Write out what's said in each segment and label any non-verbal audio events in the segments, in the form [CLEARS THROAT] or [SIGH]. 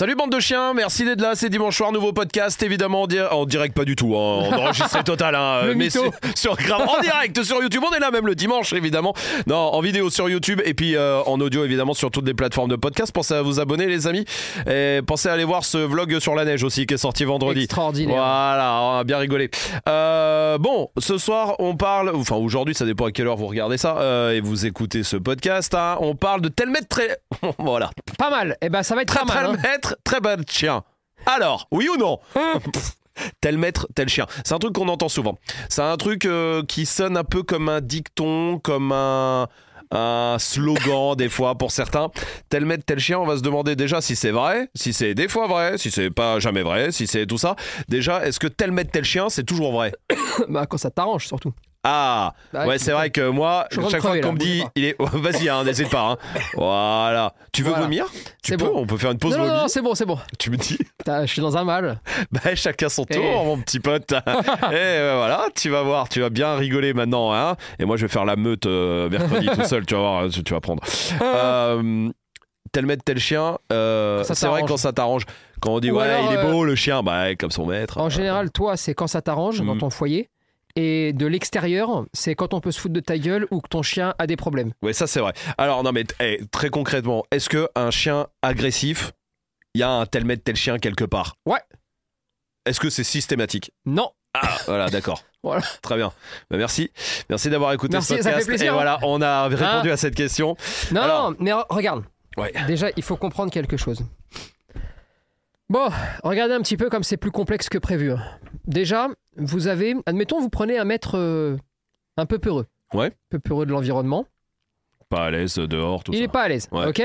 Salut bande de chiens, merci d'être là, c'est dimanche soir, nouveau podcast, évidemment en, di- en direct pas du tout, hein, en [LAUGHS] enregistré total, hein, Le mais mytho. sur, grave, en direct sur YouTube, on est là même le dimanche évidemment, non en vidéo sur YouTube et puis euh, en audio évidemment sur toutes les plateformes de podcast, pensez à vous abonner les amis, et pensez à aller voir ce vlog sur la neige aussi qui est sorti vendredi. Extraordinaire. Voilà, on a bien rigolé. Euh, bon, ce soir, on parle, enfin aujourd'hui, ça dépend à quelle heure vous regardez ça euh, et vous écoutez ce podcast. hein, on parle de tel mètre très, [LAUGHS] voilà, Pas mal. Eh ben, ça va être très pas mal. Maître, très bel chien. Alors, oui ou non [LAUGHS] Tel maître, tel chien. C'est un truc qu'on entend souvent. C'est un truc euh, qui sonne un peu comme un dicton, comme un, un slogan [LAUGHS] des fois pour certains. Tel maître, tel chien, on va se demander déjà si c'est vrai, si c'est des fois vrai, si c'est pas jamais vrai, si c'est tout ça. Déjà, est-ce que tel maître, tel chien, c'est toujours vrai [COUGHS] bah, quand ça t'arrange, surtout. Ah, Bah, ouais, c'est vrai que moi, chaque fois qu'on me dit, il est, [LAUGHS] vas-y, hein, n'hésite pas. hein. Voilà. Tu veux Voilà. vomir? Tu C'est peux, bon. on peut faire une pause Non, non, non, c'est bon, c'est bon. Tu me dis Je suis dans un mal. [LAUGHS] Bah, chacun son tour, Eh. mon petit pote. [LAUGHS] Et euh, voilà, tu vas voir, tu vas bien rigoler maintenant. Hein et moi, je vais faire la meute euh, mercredi tout seul, tu vas voir, tu tu vas prendre. Euh, tel maître, tel chien, euh, Ça c'est vrai quand ça t'arrange. Quand on dit, Ou ouais, alors, il est beau le chien, bah, comme son maître. En général, toi, c'est quand ça t'arrange dans Mm. ton foyer. Et de l'extérieur, c'est quand on peut se foutre de ta gueule ou que ton chien a des problèmes. Ouais, ça, c'est vrai. Alors, non, mais eh, très concrètement, est-ce qu'un chien agressif, il y a un tel maître, tel chien quelque part? Ouais. Est-ce que c'est systématique? Non. Ah, voilà, d'accord. [LAUGHS] Voilà. Très bien. Bah, merci. Merci d'avoir écouté Merci, ce ça fait podcast. plaisir, Et voilà, on a répondu à cette question. Non, Alors- non, mais re- regarde. Ouais. Déjà, il faut comprendre quelque chose. Bon, regardez un petit peu comme c'est plus complexe que prévu. hein. Déjà, vous avez, admettons, vous prenez un maître euh, un peu peureux. Ouais. Un peu peureux de l'environnement. Pas à l'aise dehors, tout il ça. n'est pas à l'aise. Ouais. Ok?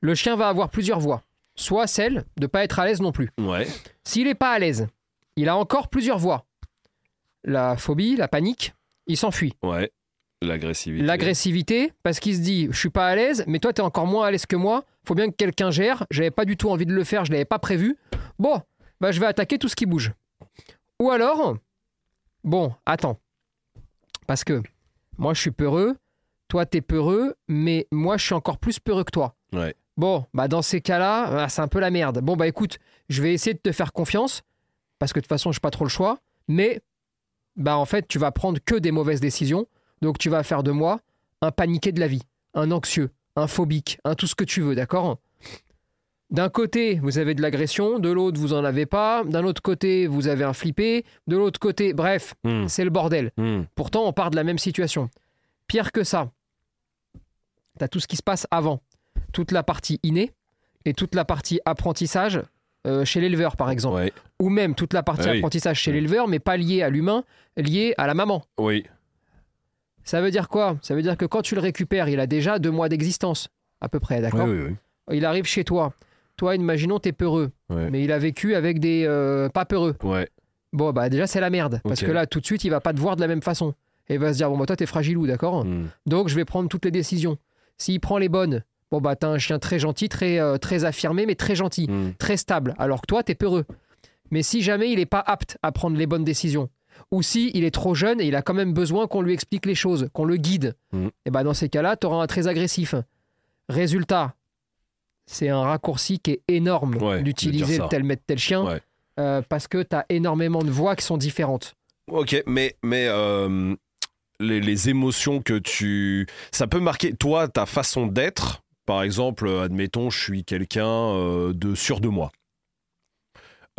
Le chien va avoir plusieurs voies. Soit celle de pas être à l'aise non plus. Ouais. S'il n'est pas à l'aise, il a encore plusieurs voies. La phobie, la panique, il s'enfuit. Ouais. L'agressivité. L'agressivité, parce qu'il se dit, je suis pas à l'aise, mais toi, tu es encore moins à l'aise que moi. Faut bien que quelqu'un gère. J'avais pas du tout envie de le faire, je l'avais pas prévu. Bon, bah, je vais attaquer tout ce qui bouge. Ou alors, bon, attends. Parce que moi, je suis peureux, toi, t'es peureux, mais moi, je suis encore plus peureux que toi. Ouais. Bon, bah, dans ces cas-là, ah, c'est un peu la merde. Bon, bah, écoute, je vais essayer de te faire confiance, parce que de toute façon, j'ai pas trop le choix, mais, bah, en fait, tu vas prendre que des mauvaises décisions. Donc tu vas faire de moi un paniqué de la vie, un anxieux, un phobique, un tout ce que tu veux, d'accord? D'un côté, vous avez de l'agression, de l'autre, vous en avez pas, d'un autre côté, vous avez un flippé, de l'autre côté, bref, Hmm. c'est le bordel. Hmm. Pourtant, on part de la même situation. Pire que ça, tu as tout ce qui se passe avant, toute la partie innée et toute la partie apprentissage euh, chez l'éleveur, par exemple, Ouais. ou même toute la partie Ah oui. apprentissage chez l'éleveur, mais pas liée à l'humain, liée à la maman. Oui. Ça veut dire quoi? Ça veut dire que quand tu le récupères, il a déjà deux mois d'existence, à peu près, Oui, d'accord? Oui, oui. Il arrive chez toi. Toi, imaginons, t'es peureux, Ouais. mais il a vécu avec des euh, pas peureux. Ouais. Bon, bah déjà, c'est la merde, parce que là, tout de suite, il va pas te voir de la même façon. Et il va se dire, bon, bah toi, t'es fragilou, d'accord? Hmm. Donc, je vais prendre toutes les décisions. S'il prend les bonnes, bon, bah t'as un chien très gentil, très, euh, très affirmé, mais très gentil, Hmm. très stable, alors que toi, t'es peureux. Mais si jamais il n'est pas apte à prendre les bonnes décisions, ou si il est trop jeune et il a quand même besoin qu'on lui explique les choses, qu'on le guide, Mhm. et ben dans ces cas-là, tu auras un très agressif. Résultat, c'est un raccourci qui est énorme Ouais, d'utiliser tel maître tel chien, Ouais. euh, parce que tu as énormément de voix qui sont différentes. Ok, mais, mais euh, les, les émotions que tu. Ça peut marquer, toi, ta façon d'être. Par exemple, admettons, je suis quelqu'un euh, de sûr de moi.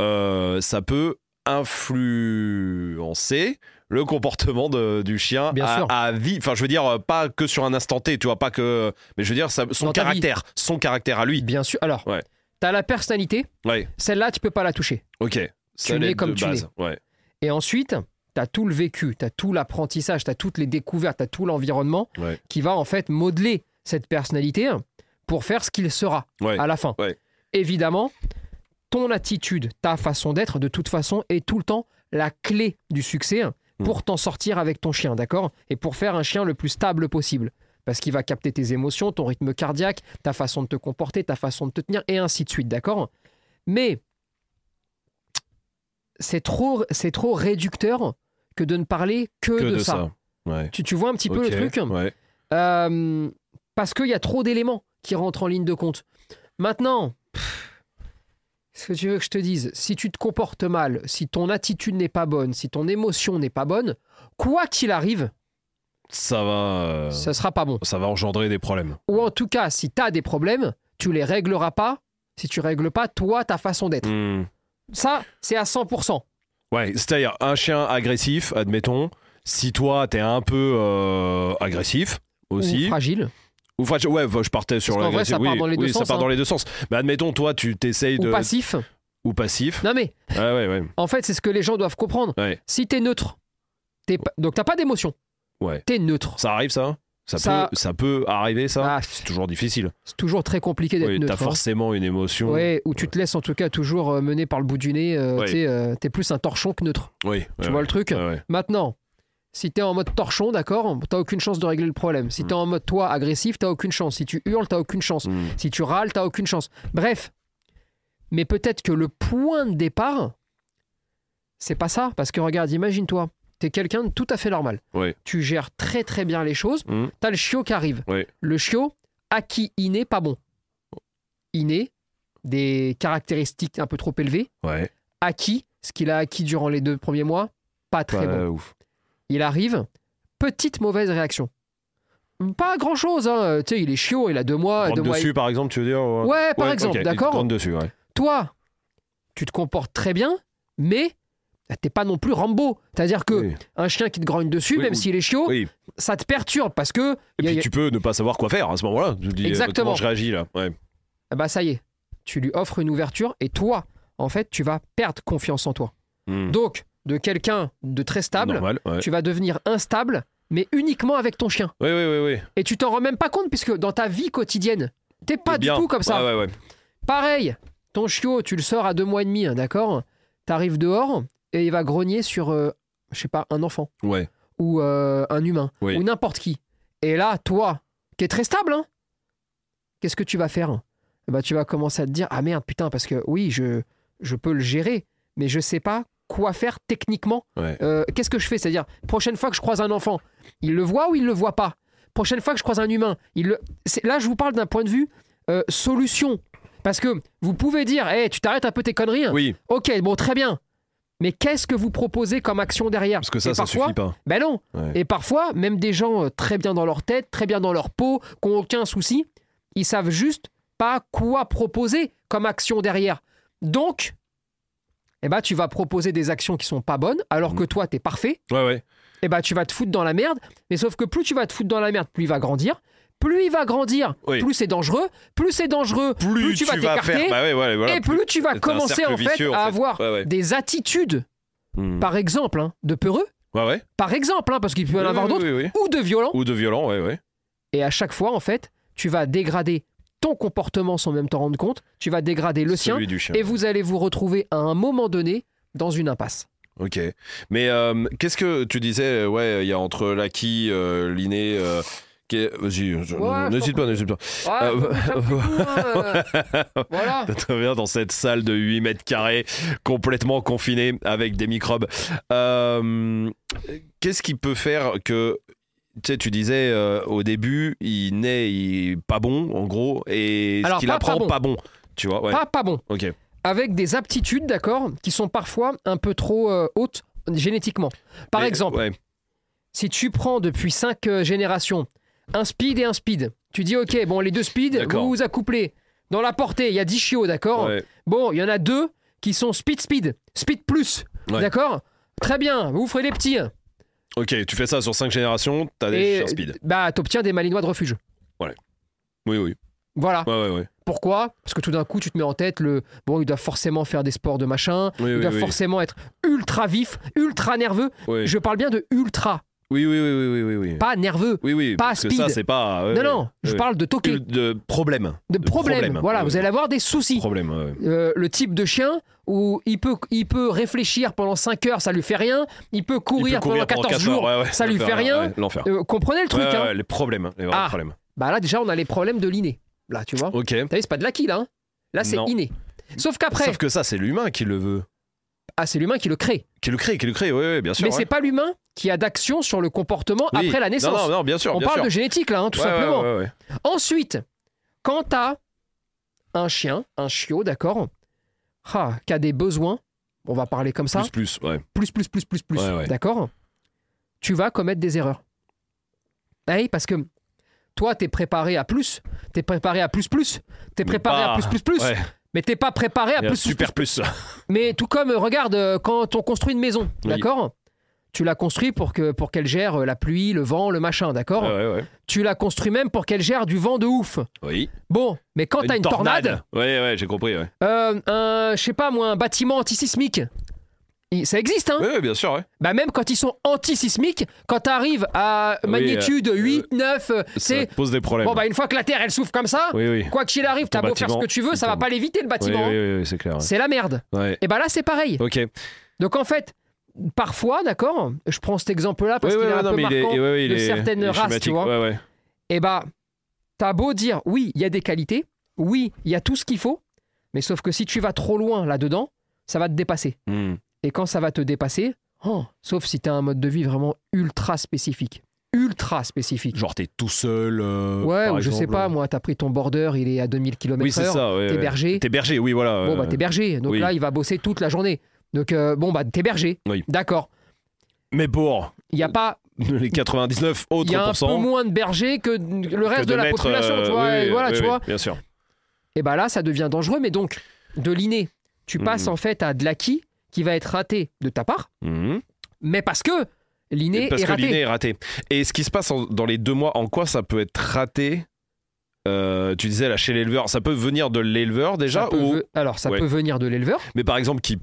Euh, ça peut influencer le comportement de- du chien Bien à, sûr. à vie. Enfin, je veux dire, euh, pas que sur un instant T, tu vois, pas que. Mais je veux dire, ça- son Dans ta vie. caractère, son caractère à lui. Bien sûr. Alors, Ouais. tu as la personnalité, Ouais, celle-là, tu peux pas la toucher. ok. Ça l'aide comme de tu base. Ouais. Et ensuite, tu as tout le vécu, tu as tout l'apprentissage, tu as toutes les découvertes, tu as tout l'environnement Ouais. qui va en fait modeler cette personnalité pour faire ce qu'il sera Ouais. à la fin. Ouais. Évidemment, ton attitude, ta façon d'être, de toute façon, est tout le temps la clé du succès Mm. pour t'en sortir avec ton chien, d'accord? Et pour faire un chien le plus stable possible. Parce qu'il va capter tes émotions, ton rythme cardiaque, ta façon de te comporter, ta façon de te tenir, et ainsi de suite, d'accord? Mais c'est trop, c'est trop réducteur que de ne parler que, Que de, de ça. ça. Ouais. Tu, tu vois un petit peu le truc? Ouais. Euh, Parce qu'il y a trop d'éléments qui rentrent en ligne de compte. Maintenant, ce que tu veux que je te dise, si tu te comportes mal, si ton attitude n'est pas bonne, si ton émotion n'est pas bonne, quoi qu'il arrive, Ça va, euh, ça sera pas bon. ça va engendrer des problèmes. Ou en tout cas, si tu as des problèmes, tu les régleras pas si tu règles pas toi ta façon d'être. Hmm. Ça, c'est à 100%. Ouais, c'est-à-dire un chien agressif, admettons. Si toi t'es un peu euh, agressif aussi, fragile. Ou fragile- ouais, je partais sur qu'en vrai, ça part dans les deux oui, ça sens, part hein. dans les deux sens. Mais admettons, toi, tu t'essayes Ou de passif. ou passif. Non mais, Ouais, ouais, ouais. en fait, c'est ce que les gens doivent comprendre. Ouais. Si t'es neutre, donc t'as pas d'émotion. Ouais. T'es neutre. Ça arrive, ça ça, Ça- Peut, ça peut arriver, ça Ah, C'est toujours difficile. c'est toujours très compliqué d'être Oui, neutre. t'as hein. forcément une émotion. Ouais, ou tu te laisses en tout cas toujours euh, mener par le bout du nez. euh, euh, T'es plus un torchon que neutre. Oui, Tu vois le truc. Maintenant, si t'es en mode torchon, d'accord, t'as aucune chance de régler le problème. Si Mm. t'es en mode toi agressif, t'as aucune chance. Si tu hurles, t'as aucune chance. Hmm. Si tu râles, t'as aucune chance. Bref. Mais peut-être que le point de départ, c'est pas ça. Parce que regarde, imagine-toi, t'es quelqu'un de tout à fait normal. Ouais. Tu gères très très bien les choses. Hmm. T'as le chiot qui arrive. Ouais. Le chiot, acquis inné, pas bon. Inné, des caractéristiques un peu trop élevées. Ouais. Acquis, ce qu'il a acquis durant les deux premiers mois, pas très Pas bon. ouf. Il arrive, petite mauvaise réaction. Pas grand chose, hein. tu sais, il est chiot, il a deux mois. Deux mois dessus, par exemple, tu veux dire Ouais, Ouais, par Ouais, exemple, ok, d'accord dessus, ouais. Toi, tu te comportes très bien, mais t'es pas non plus Rambo. C'est-à-dire que Oui. un chien qui te grogne dessus, Oui, même oui. s'il est chiot, ça te perturbe parce que. Et y a- puis y a- tu peux ne pas savoir quoi faire à ce moment-là. Euh, Exactement. Comment je réagis là Ouais. Ah bah ça y est, tu lui offres une ouverture et toi, en fait, tu vas perdre confiance en toi. Hmm. Donc, de quelqu'un de très stable, Normal, ouais. tu vas devenir instable, mais uniquement avec ton chien. Oui, oui, oui, oui. Et tu t'en rends même pas compte puisque dans ta vie quotidienne, t'es pas du tout comme ça. Ouais, ouais, ouais. Pareil, ton chiot, tu le sors à deux mois et demi, hein, d'accord? T'arrives dehors et il va grogner sur, euh, je sais pas, un enfant Ouais. ou euh, un humain Oui. ou n'importe qui. Et là, toi, qui es très stable, hein, qu'est-ce que tu vas faire? Ben, Tu vas commencer à te dire, ah merde, putain, parce que oui, je, je peux le gérer, mais je sais pas quoi faire techniquement. Ouais. Euh, qu'est-ce que je fais? C'est-à-dire, prochaine fois que je croise un enfant, il le voit ou il le voit pas? Prochaine fois que je croise un humain, il le... là, je vous parle d'un point de vue euh, solution. Parce que vous pouvez dire, hey, tu t'arrêtes un peu tes conneries. hein. Oui, Ok, bon, très bien. Mais qu'est-ce que vous proposez comme action derrière? Parce que ça, Et ça suffit pas. Ben non. Ouais. Et parfois, même des gens euh, très bien dans leur tête, très bien dans leur peau, qui n'ont aucun souci, ils savent juste pas quoi proposer comme action derrière. Donc, eh ben, tu vas proposer des actions qui sont pas bonnes, alors Mm. que toi, tu es parfait. Ouais, ouais. Eh ben, tu vas te foutre dans la merde. Mais sauf que plus tu vas te foutre dans la merde, plus il va grandir. Plus il va grandir, Oui. plus c'est dangereux. Plus c'est dangereux, plus, tu vas t'écarter. Bah ouais, voilà. et plus tu vas commencer en fait vicieux, en à avoir des attitudes, Hmm. par exemple, hein, de peureux, Ouais, ouais. par exemple, hein, parce qu'il peut y en avoir d'autres, ou de violents. Ou de violent, ouais, ouais. Et à chaque fois, en fait, tu vas dégrader ton comportement sans même t'en rendre compte. Tu vas dégrader le sien. Celui. Et vous allez vous retrouver à un moment donné dans une impasse. Ok. Mais euh, qu'est-ce que tu disais euh, Ouais, il y a entre l'acquis, euh, l'inné. euh, qui Vas-y, Ouais, n'hésite pas, n'hésite pas. Ouais, Euh, coup, [LAUGHS] hein, voilà. [LAUGHS] Bien dans cette salle de 8 mètres carrés, complètement confinée avec des microbes. Qu'est-ce qui peut faire que. Tu sais, tu disais euh, au début, il naît il, pas bon, en gros, et ce Alors, qu'il pas- apprend, pas bon. pas bon. Tu vois, ouais. Pas, pas bon. Ok. Avec des aptitudes, d'accord, qui sont parfois un peu trop euh, hautes génétiquement. Par Mais, exemple, ouais. si tu prends depuis 5 générations un speed et un speed, tu dis ok, bon, les deux speeds, vous vous accouplez. Dans la portée, il y a 10 chiots, d'accord ouais. Bon, il y en a deux qui sont speed speed, speed plus, d'accord Très bien, vous ferez des petits. Ok, tu fais ça sur 5 générations, t'as des Et chiens speed. bah, t'obtiens des malinois de refuge. Oui, oui. Voilà. Ouais, ouais, ouais. Pourquoi? Parce que tout d'un coup, tu te mets en tête le bon, il doit forcément faire des sports de machin, Oui, il oui, doit oui. forcément être ultra vif, ultra nerveux. Oui. Je parle bien de ultra, Oui, oui, oui, oui, oui, oui, pas nerveux. Oui, oui, pas parce que speed. ça, c'est pas. non, non, je parle de toquer, De problème. de problème. problème. Voilà, vous allez avoir des soucis. Problème. Euh, le type de chien où il peut, il peut réfléchir pendant 5 heures, ça lui fait rien. Il peut Il courir, peut courir pendant 14 quatre jours, heures, ouais, ouais. ça lui fait rien. ouais, L'enfer. Euh, comprenez le truc, hein les problèmes, les vrais Ah. problèmes. Bah là, déjà, on a les problèmes de l'inné. Là, tu vois. Ok. T'as vu, c'est pas de l'acquis, là. hein. Là, c'est inné. Sauf qu'après, Sauf que ça, c'est l'humain qui le veut. Ah, c'est l'humain qui le crée. Qui le crée, qui le crée, oui, oui, bien sûr. Mais ouais. c'est pas l'humain qui a d'action sur le comportement Oui. après la naissance. Non, non, non, bien sûr. on bien parle sûr. de génétique, là, hein, tout Ouais, simplement. ouais. Ensuite, quand t'as un chien, un chiot, d'accord ah, qui a des besoins, on va parler comme ça, Plus, plus, ouais. plus, plus, plus, plus, plus, d'accord Tu vas commettre des erreurs. Oui, parce que toi, t'es préparé à plus, t'es préparé à plus, plus, t'es préparé à plus, plus, plus, mais t'es pas préparé à plus, super plus. [LAUGHS] mais tout comme, euh, regarde, euh, quand on construit une maison, Oui. d'accord? Tu l'as construit pour que pour qu'elle gère euh, la pluie, le vent, le machin, d'accord? Ouais, ouais, ouais. Tu l'as construit même pour qu'elle gère du vent de ouf. Oui. Bon, mais quand t'as une tornade, Ouais, ouais, j'ai compris, ouais. euh, un, je sais pas moi, un bâtiment antisismique, ça existe, hein ouais, bien sûr, ouais. Bah même quand ils sont antisismiques, quand t'arrives à Oui, magnitude euh, 8, 9, euh, Ça c'est... pose des problèmes. Bon bah une fois que la Terre elle souffle comme ça, oui, oui. quoi qu'il arrive, Ton t'as beau faire ce bâtiment, que tu veux, il ça va tombe. pas l'éviter le Oui, bâtiment. oui, hein. oui, oui, c'est clair. ouais. C'est la merde. Ouais. Et bah là c'est pareil. Ok. Donc en fait, parfois, d'accord, je prends cet exemple-là parce Ouais, qu'il est un non, peu mais il est, marquant. ouais, ouais, il de est- certaines il est races, tu schématique. vois. Ouais, ouais. Et bah, t'as beau dire, oui, il y a des qualités, oui, il y a tout ce qu'il faut, mais sauf que si tu vas trop loin là-dedans, ça va te dépasser. Hmm. Et quand ça va te dépasser, oh, sauf si t'as un mode de vie vraiment ultra spécifique. Ultra spécifique. Genre, t'es tout seul. euh, ouais, par ou je sais pas, moi, t'as pris ton border, il est à 2000 km/h. Oui, c'est ça. Ouais, T'es berger. T'es berger, oui, voilà. Bon, euh, bah, t'es berger. Donc oui. là, il va bosser toute la journée. Donc, euh, bon, bah, t'es berger. Oui. D'accord. Mais pour Il n'y a pas. [LAUGHS] les 99 Il autres y a un peu moins de bergers que le reste que de, la population, euh, tu vois. oui, et voilà, oui, tu oui, vois. Bien sûr. Et bah là, ça devient dangereux. Mais donc, de l'inné, tu Mhm. passes en fait à de l'acquis qui va être raté de ta part, Mhm. mais parce que l'inné Parce est est raté. Et ce qui se passe en- dans les deux mois, en quoi ça peut être raté Euh, Tu disais là chez l'éleveur, ça peut venir de l'éleveur déjà Ça ou... ve- Alors, ça Ouais. peut venir de l'éleveur. Mais par exemple, qui...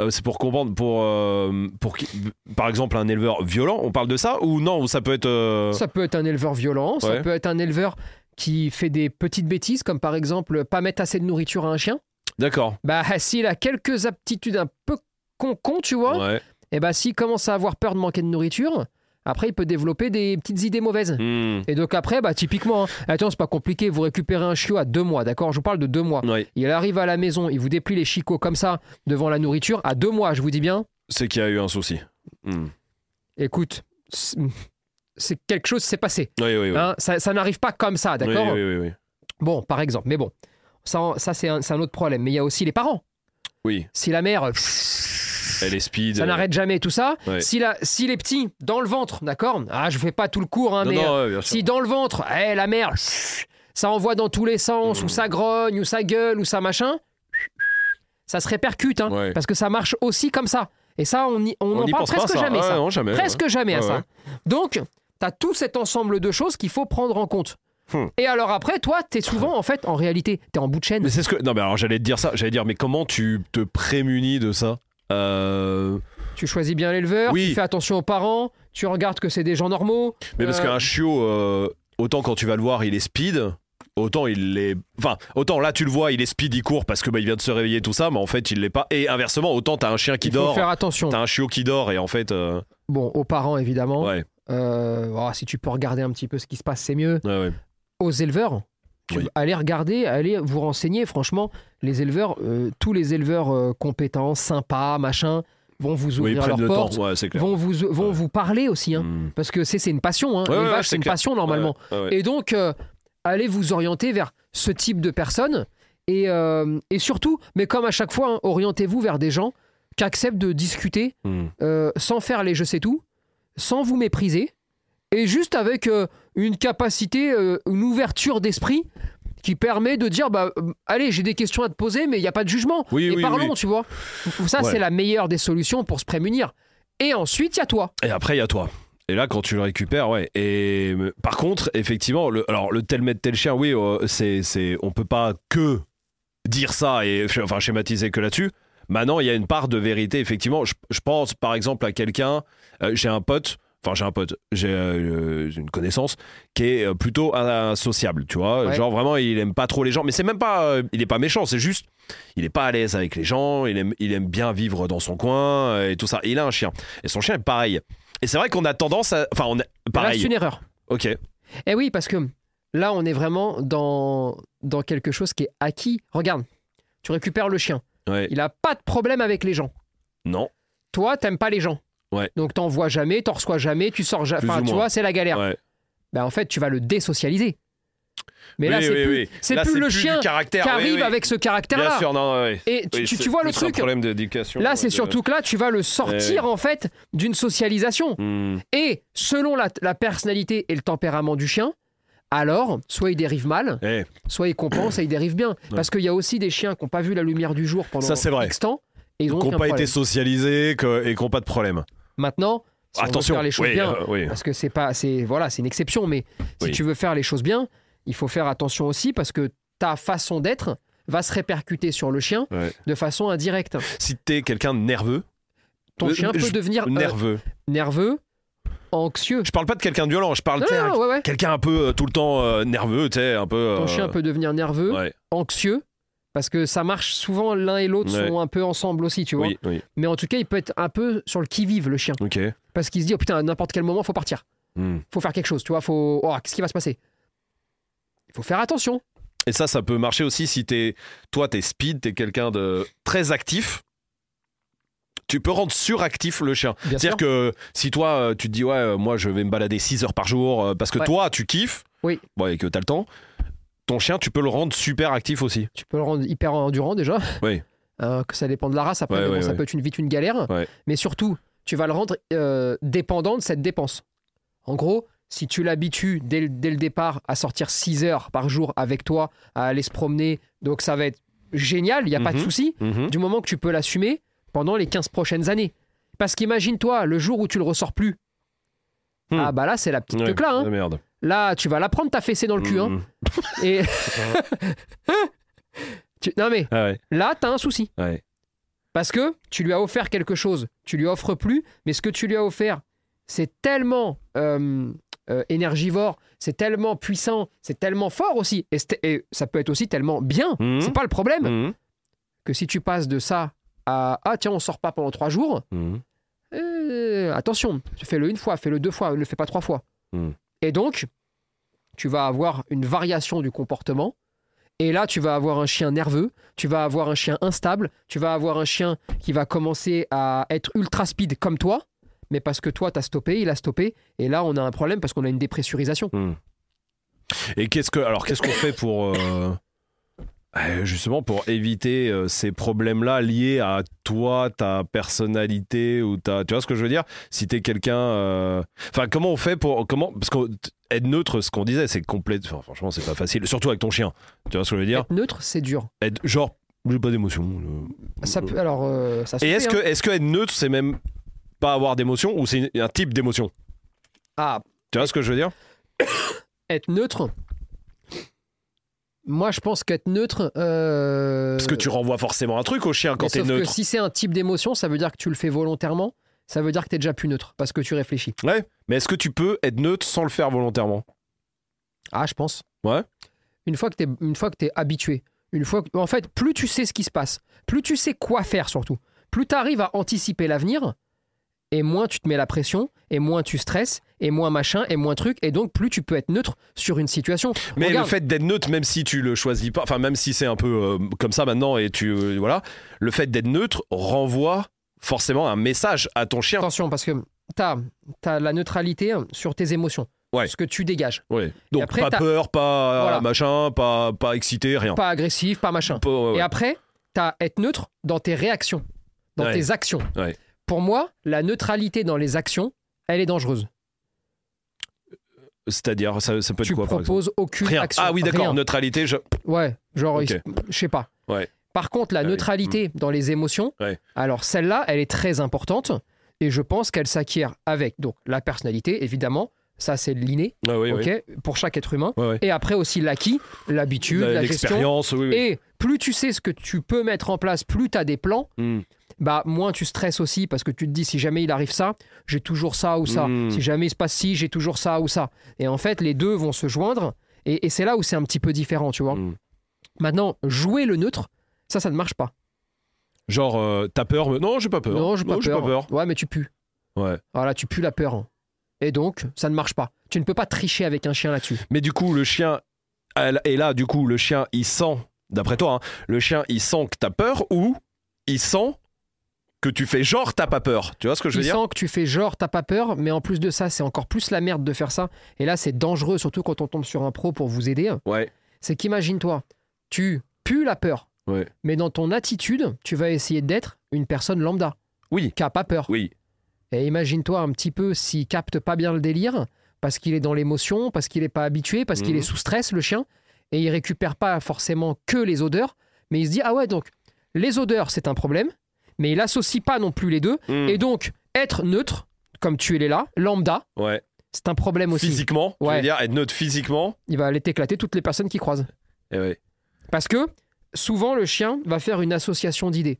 euh, c'est pour comprendre, pour, euh, pour qui- par exemple un éleveur violent, on parle de ça ou non Ou ça peut être. Ça peut être un éleveur violent, ça peut être un éleveur qui fait des petites bêtises, comme par exemple pas mettre assez de nourriture à un chien. D'accord. Bah, s'il a quelques aptitudes un peu con-con, tu vois, Ouais. et bah, s'il commence à avoir peur de manquer de nourriture, après, il peut développer des petites idées mauvaises. Hmm. Et donc après, bah, typiquement, hein, attends, c'est pas compliqué, vous récupérez un chiot à deux mois, d'accord? Je vous parle de deux mois. Ouais. Il arrive à la maison, il vous déplie les chicots comme ça devant la nourriture à deux mois, je vous dis bien. C'est qu'il y a eu un souci. Hmm. Écoute, c'est c'est quelque chose s'est passé. Oui, oui, oui. Hein, ça ça n'arrive pas comme ça, d'accord? Oui, oui, oui. Bon, par exemple, mais bon, ça, ça c'est un, autre problème. Mais il y a aussi les parents. Oui, Si la mère, elle est speed. ça euh, n'arrête jamais tout ça. Ouais. Si, la, si les petits dans le ventre, d'accord Ah, je fais pas tout le cours, hein, Non, mais non, euh, ouais, si dans le ventre, eh, la mère, ça envoie dans tous les sens, ou ça grogne, ou ça gueule, ou ça machin, ça se répercute, hein, Ouais. parce que ça marche aussi comme ça. Et ça, on y- on On n'en n'y parle pense pas, presque ça. jamais, ça. non, jamais. Presque jamais à ça. Donc, tu as tout cet ensemble de choses qu'il faut prendre en compte. Hmm. Et alors après, toi, tu es souvent, en fait, en réalité, tu es en bout de chaîne. Mais c'est ce que. Non, mais alors j'allais te dire ça. J'allais dire, mais comment tu te prémunis de ça? Euh, Tu choisis bien l'éleveur, Oui. tu fais attention aux parents, tu regardes que c'est des gens normaux. Mais parce Euh, qu'un chiot, euh, autant quand tu vas le voir, il est speed. Autant il est. Enfin, autant là tu le vois, il est speed, il court parce que bah, il vient de se réveiller, tout ça, mais en fait il l'est pas. Et inversement, autant t'as un chien qui il faut dort, faire attention. t'as un chiot qui dort, et en fait. Bon, aux parents, évidemment. ouais, Euh, oh, si tu peux regarder un petit peu ce qui se passe, c'est mieux. ouais, ouais. Aux éleveurs, Oui. allez regarder, allez vous renseigner. Franchement, les éleveurs, euh, tous les éleveurs euh, compétents, sympas, machin, vont vous Oui, ouvrir prennent leurs le portes, ouais, vont vous vont Ouais. vous parler aussi, hein. Hmm. parce que c'est une passion. Hein. Ouais, c'est une clair. passion normalement. Et donc, euh, allez vous orienter vers ce type de personnes. Et, et surtout, mais comme à chaque fois, hein, orientez-vous vers des gens qui acceptent de discuter Hmm. sans faire les je sais tout, sans vous mépriser, et juste avec une capacité, euh, une ouverture d'esprit qui permet de dire bah euh, allez j'ai des questions à te poser mais il n'y a pas de jugement Oui, et oui, parlons oui. tu vois ça Ouais. c'est la meilleure des solutions pour se prémunir et ensuite il y a toi Et après, il y a toi. Et là, quand tu le récupères, ouais. Et par contre, effectivement, le, alors le tel maître tel chien, oui, euh, c'est, c'est, on peut pas que dire ça et enfin schématiser que là-dessus. Maintenant, il y a une part de vérité, effectivement. Je, je pense, par exemple, à quelqu'un. euh, j'ai un pote. Enfin, j'ai un pote, j'ai euh, une connaissance qui est euh, plutôt insociable, tu vois. Ouais. Genre vraiment, il aime pas trop les gens, mais c'est même pas, euh, il est pas méchant, c'est juste, il est pas à l'aise avec les gens, il aime, il aime bien vivre dans son coin euh, et tout ça. Et il a un chien, et son chien est pareil. Et c'est vrai qu'on a tendance à, enfin, on est là c'est pareil. une erreur Ok. Eh oui, parce que là, on est vraiment dans, dans quelque chose qui est acquis. Regarde, tu récupères le chien. Ouais. Il a pas de problème avec les gens. Non. Toi, t'aimes pas les gens. Ouais. Donc t'en vois jamais, t'en reçois jamais, tu sors jamais. Enfin, tu vois, c'est la galère. Ouais. Ben, en fait, tu vas le désocialiser. Mais là, c'est oui, plus, oui. c'est Là, plus le chien qui arrive avec ce Bien caractère-là. sûr, non. Et tu, vois le truc problème d'éducation. Là, c'est de- surtout que là, tu vas le sortir en fait d'une socialisation. Hmm. Et selon la, la personnalité et le tempérament du chien, alors, soit il dérive mal, Eh, soit il compense et il dérive bien. Parce qu'il y a aussi des chiens qui n'ont pas vu la lumière du jour pendant Ça, c'est vrai. X temps. Et ils n'ont pas été socialisés que- et qui n'ont pas de problème. Maintenant, si on veut Attention. faire les choses oui, bien, euh, oui. parce que c'est pas, c'est voilà, c'est une exception, mais si Oui. tu veux faire les choses bien, il faut faire attention aussi parce que ta façon d'être va se répercuter sur le chien Ouais. de façon indirecte. Si t'es quelqu'un de nerveux, Ton Euh, chien peut devenir euh, nerveux. nerveux, anxieux. Je parle pas de quelqu'un de violent, je parle tu ouais, ouais. quelqu'un un peu euh, tout le temps nerveux, tu sais, un peu. Ton chien peut devenir nerveux, anxieux, parce que ça marche souvent l'un et l'autre Ouais. sont un peu ensemble aussi, tu vois. oui, oui. Mais en tout cas, il peut être un peu sur le qui-vive, le chien. Ok. Parce qu'il se dit, oh putain, à n'importe quel moment, faut partir. Hmm. Faut faire quelque chose, tu vois. Faut... Oh, qu'est-ce qui va se passer? Il faut faire attention. Et ça, ça peut marcher aussi si t'es, toi, t'es speed, t'es quelqu'un de très actif. Tu peux rendre suractif le chien. C'est-à-dire que si toi, euh, tu te dis, ouais, euh, moi, je vais me balader 6 heures par jour euh, parce que Ouais. toi, tu kiffes, Oui. bon, et que t'as le temps, ton chien, tu peux le rendre super actif aussi. Tu peux le rendre hyper endurant déjà. Oui. [LAUGHS] Euh, que ça dépend de la race. Après, Ouais, mais bon, ouais, ça ouais. peut être une, vite une galère. Mais surtout, tu vas le rendre euh, dépendant de cette dépense. En gros, si tu l'habitues dès, le- dès le départ à sortir 6 heures par jour avec toi, à aller se promener, donc ça va être génial, il n'y a pas de Mhm. souci, Mhm. du moment que tu peux l'assumer pendant les 15 prochaines années. Parce qu'imagine-toi, le jour où tu le ressors plus, Hmm. ah bah là, c'est la petite là. hein. merde. Là, tu vas la prendre ta fessée dans le cul. hein. Mhm. [LAUGHS] Et... [LAUGHS] Tu- Non mais, Ah ouais, là, t'as un souci. ouais. Parce que tu lui as offert quelque chose, tu lui offres plus, mais ce que tu lui as offert, c'est tellement euh, euh, énergivore, c'est tellement puissant, c'est tellement fort aussi, et, ça peut être aussi tellement bien, Mhm. c'est pas le problème, Mhm. que si tu passes de ça à ah tiens on sort pas pendant trois jours, Mhm. euh, attention, fais-le une fois, fais-le deux fois, ne le fais pas trois fois. Et donc, tu vas avoir une variation du comportement. Et là, tu vas avoir un chien nerveux, tu vas avoir un chien instable, tu vas avoir un chien qui va commencer à être ultra speed comme toi, mais parce que toi, tu as stoppé, il a stoppé. Et là, on a un problème parce qu'on a une dépressurisation. Hmm. Et qu'est-ce que alors qu'est-ce qu'on fait pour euh, justement pour éviter euh, ces problèmes-là liés à toi, ta personnalité ou ta tu vois ce que je veux dire? Si t'es quelqu'un, euh, enfin comment on fait pour comment parce que être neutre, ce qu'on disait, c'est complet. Enfin, franchement, c'est pas facile, surtout avec ton chien. Tu vois ce que je veux dire? Être neutre, c'est dur. Être genre j'ai pas d'émotion. euh, Ça peut, alors, euh, ça se Et est-ce hein. que est-ce que être neutre, c'est même pas avoir d'émotion ou c'est un type d'émotion? Ah, Tu vois ce que je veux dire? [COUGHS] Être neutre. Moi, je pense qu'être neutre. euh, Parce que tu renvoies forcément un truc au chien quand t'es neutre. que si c'est un type d'émotion, ça veut dire que tu le fais volontairement. Ça veut dire que tu es déjà plus neutre parce que tu réfléchis. Ouais, mais est-ce que tu peux être neutre sans le faire volontairement? Ah, je pense. Ouais. Une fois que tu es, une fois que t'es habitué, une fois que, en fait, plus tu sais ce qui se passe, plus tu sais quoi faire surtout, plus tu arrives à anticiper l'avenir, et moins tu te mets la pression, et moins tu stresses, et moins machin, et moins truc, et donc plus tu peux être neutre sur une situation. Mais Regarde, le fait d'être neutre, même si tu le choisis pas, enfin même si c'est un peu euh, comme ça maintenant et tu euh, voilà, le fait d'être neutre renvoie forcément un message à ton chien. attention, parce que tu as, la neutralité sur tes émotions, Ouais. ce que tu dégages. Ouais. Donc après, pas t'as- peur, pas Voilà. machin, pas pas excité, rien. Pas agressif, pas machin. Pas- ouais, ouais. Et après, tu as être neutre dans tes réactions, dans tes actions. Pour moi, la neutralité dans les actions, elle est dangereuse. C'est-à-dire ça, ça peut être tu quoi par exemple proposes aucune Rien. action. Ah oui, d'accord, neutralité, je Ouais, genre, Ok. il- je sais pas. Ouais. Par contre, la Ah oui. neutralité dans les émotions, Ouais. alors celle-là, elle est très importante et je pense qu'elle s'acquiert avec donc la personnalité, évidemment. Ça, c'est l'inné, Ah oui, oui. ok, pour chaque être humain. Et après aussi l'acquis, l'habitude, La- gestion. Et plus tu sais ce que tu peux mettre en place, plus tu as des plans, Hmm. bah moins tu stresses aussi parce que tu te dis si jamais il arrive ça, j'ai toujours ça ou ça. Mm. Si jamais il se passe ci, j'ai toujours ça ou ça. Et en fait, les deux vont se joindre et, et c'est là où c'est un petit peu différent, tu vois. Mm. Maintenant, jouer le neutre, ça, ça ne marche pas. Genre euh, t'as peur mais... Non, j'ai pas peur. Non, j'ai pas, peur. peur. Ouais, mais tu pues. Ouais. Voilà, tu pues la peur. Et donc, ça ne marche pas. Tu ne peux pas tricher avec un chien là-dessus. Mais du coup, le chien, elle- et là, du coup, le chien, il sent, d'après toi, hein, le chien, il sent que t'as peur ou il sent que tu fais genre t'as pas peur? Tu vois ce que je veux il dire? sent que tu fais genre t'as pas peur, mais en plus de ça, c'est encore plus la merde de faire ça. Et là, c'est dangereux, surtout quand on tombe sur un pro pour vous aider. Ouais. C'est qu'imagine-toi, tu pues la peur, Ouais. mais dans ton attitude, tu vas essayer d'être une personne lambda Oui. qui a pas peur. Oui. Et imagine-toi un petit peu s'il capte pas bien le délire, parce qu'il est dans l'émotion, parce qu'il est pas habitué, parce qu'il Mhm. est sous stress, le chien, et il récupère pas forcément que les odeurs, mais il se dit ah ouais donc les odeurs c'est un problème, mais il associe pas non plus les deux, Mm. et donc être neutre comme tu es là, lambda, Ouais. c'est un problème aussi. Physiquement, tu Ouais. veux dire être neutre physiquement? Il va aller t'éclater toutes les personnes qui croisent, Et ouais. parce que souvent le chien va faire une association d'idées.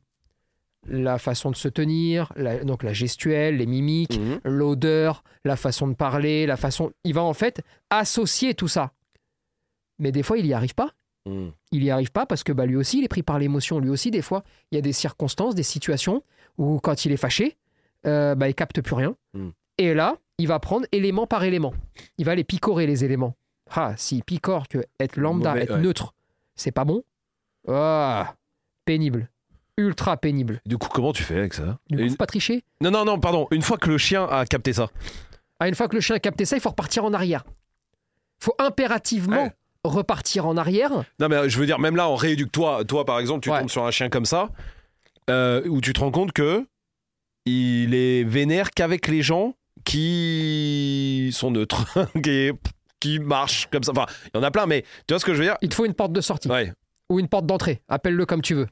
La façon de se tenir, la- donc la gestuelle, les mimiques, Mhm. l'odeur, la façon de parler, la façon. Il va en fait associer tout ça. Mais des fois, il n'y arrive pas. Mm. Il n'y arrive pas parce que bah, lui aussi, il est pris par l'émotion. Lui aussi, des fois, il y a des circonstances, des situations où quand il est fâché, euh, bah, il capte plus rien. Mm. Et là, il va prendre élément par élément. Il va les picorer, les éléments. Ah, s'il picore que être lambda, Mauvais, être ouais. neutre, c'est pas bon. Ah, pénible. Ultra pénible. Du coup, comment tu fais avec ça Du coup, Une- faut pas tricher. Non, non, non, pardon. Une fois que le chien a capté ça. Ah, une fois que le chien a capté ça, il faut repartir en arrière. Il faut impérativement Ouais. repartir en arrière. Non, mais euh, je veux dire, même là, en rééduque, toi, toi par exemple, tu Ouais. tombes sur un chien comme ça, euh, où tu te rends compte que il est vénère qu'avec les gens qui sont neutres, [LAUGHS] qui, qui marchent comme ça. Enfin, il y en a plein, mais tu vois ce que je veux dire? Il te faut une porte de sortie Ouais, ou une porte d'entrée. Appelle-le comme tu veux.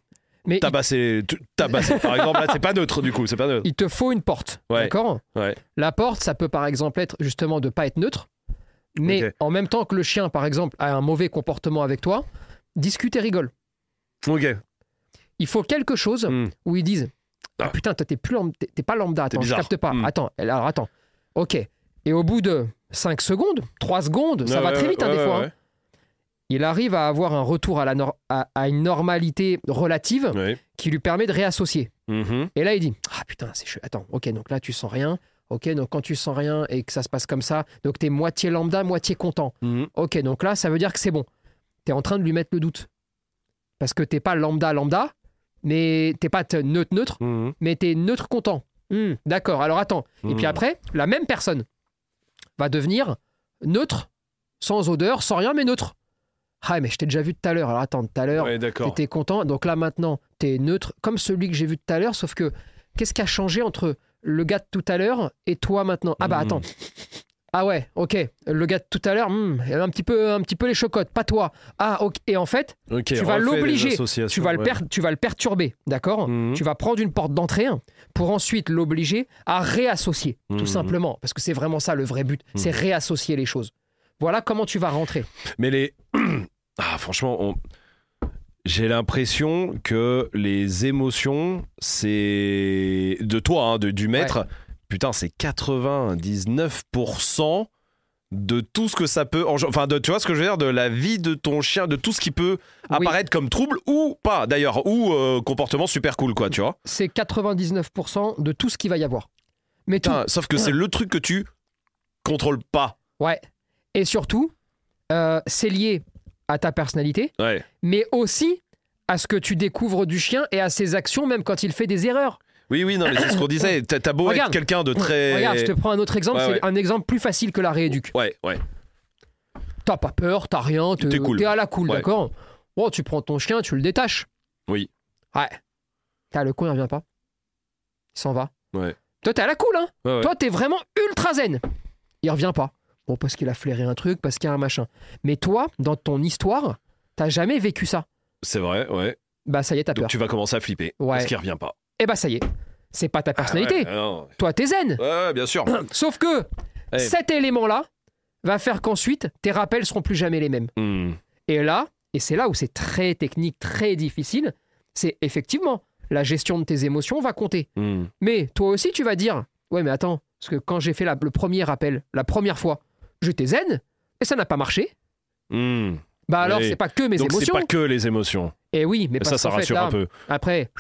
Mais tabasser, tabasser. Par exemple, là, c'est pas neutre, du coup, c'est pas neutre. il te faut une porte. Ouais. D'accord Ouais. La porte, ça peut par exemple être justement de pas être neutre. Mais en même temps que le chien, par exemple, a un mauvais comportement avec toi, discute et rigole. Ok. Il faut quelque chose Hmm. où ils disent Ah Ah. putain, toi, t'es plus t'es- pas lambda, attends, je capte pas. Hmm. Attends, alors attends. Ok. Et au bout de 5 secondes, 3 secondes, ça va très vite hein, des fois. hein. Il arrive à avoir un retour à, la nor- à, à une normalité relative qui lui permet de réassocier. Mhm. Et là, il dit Ah putain, c'est chaud. Attends, ok, donc là, tu sens rien. Ok, donc quand tu sens rien et que ça se passe comme ça, donc t'es moitié lambda, moitié content. Mhm. Ok, donc là, ça veut dire que c'est bon. T'es en train de lui mettre le doute. Parce que t'es pas lambda, lambda, mais t'es pas neutre, neutre, Mhm. mais t'es neutre, content. Hmm, D'accord, alors attends. Et puis après, la même personne va devenir neutre, sans odeur, sans rien, mais neutre. Ah, mais je t'ai déjà vu tout à l'heure. Alors attends, tout à l'heure. T'étais content. Donc là maintenant, t'es neutre, comme celui que j'ai vu tout à l'heure, sauf que qu'est-ce qui a changé entre le gars de tout à l'heure et toi maintenant? Ah bah Mhm. attends. Ah ouais, ok. Le gars de tout à l'heure, hmm, un petit peu, un petit peu les chocottes, pas toi. Ah ok. Et en fait, tu vas l'obliger. tu vas le per- tu vas le perturber, d'accord? Mhm. Tu vas prendre une porte d'entrée hein, pour ensuite l'obliger à réassocier, tout Mhm. simplement, parce que c'est vraiment ça le vrai but, c'est réassocier les choses. Voilà comment tu vas rentrer. Mais les. [CLEARS THROAT] Ah, franchement, on- j'ai l'impression que les émotions, c'est. De toi, hein, de- du maître, putain, c'est 99% de tout ce que ça peut. Enfin, de, tu vois ce que je veux dire? De la vie de ton chien, de tout ce qui peut Oui. apparaître comme trouble ou pas, d'ailleurs, ou euh, comportement super cool, quoi, tu vois. C'est 99% de tout ce qu'il va y avoir. Mais tout. Sauf que c'est le truc que tu contrôles pas. Ouais. Et surtout, euh, c'est lié à ta personnalité, Ouais. mais aussi à ce que tu découvres du chien et à ses actions, même quand il fait des erreurs. Oui, oui, non, mais c'est ce qu'on disait. [COUGHS] T'as beau Regarde. être quelqu'un de très. Regarde, je te prends un autre exemple, Ouais, c'est ouais. un exemple plus facile que la rééduque. Ouais, ouais. T'as pas peur, t'as rien, t'es T'es cool. à la cool, Ouais. d'accord? Bon, tu prends ton chien, tu le détaches. Oui. Ouais. T'as le con, il revient pas. Il s'en va. Ouais. Toi, t'es à la cool, hein? Toi, t'es vraiment ultra zen. Il revient pas. Bon, parce qu'il a flairé un truc, parce qu'il y a un machin. Mais toi, dans ton histoire, t'as jamais vécu ça. C'est vrai, ouais. Bah, ça y est, t'as Donc peur. tu vas commencer à flipper. Ouais. Parce qu'il revient pas. Et bah, ça y est. C'est pas ta personnalité. Ah ouais, non. Toi, t'es zen. Ouais, bien sûr. [CLEARS THROAT] Sauf que Eh. cet élément-là va faire qu'ensuite, tes rappels seront plus jamais les mêmes. Hmm. Et là, et c'est là où c'est très technique, très difficile, c'est effectivement la gestion de tes émotions va compter. Hmm. Mais toi aussi, tu vas dire Ouais, mais attends, parce que quand j'ai fait la- le premier rappel, la première fois, j'étais zen et ça n'a pas marché. Hmm. Bah alors, c'est pas que mes Donc c'est émotions. pas que les émotions. Et oui, mais ça, parce ça fait, rassure là, un peu. Après,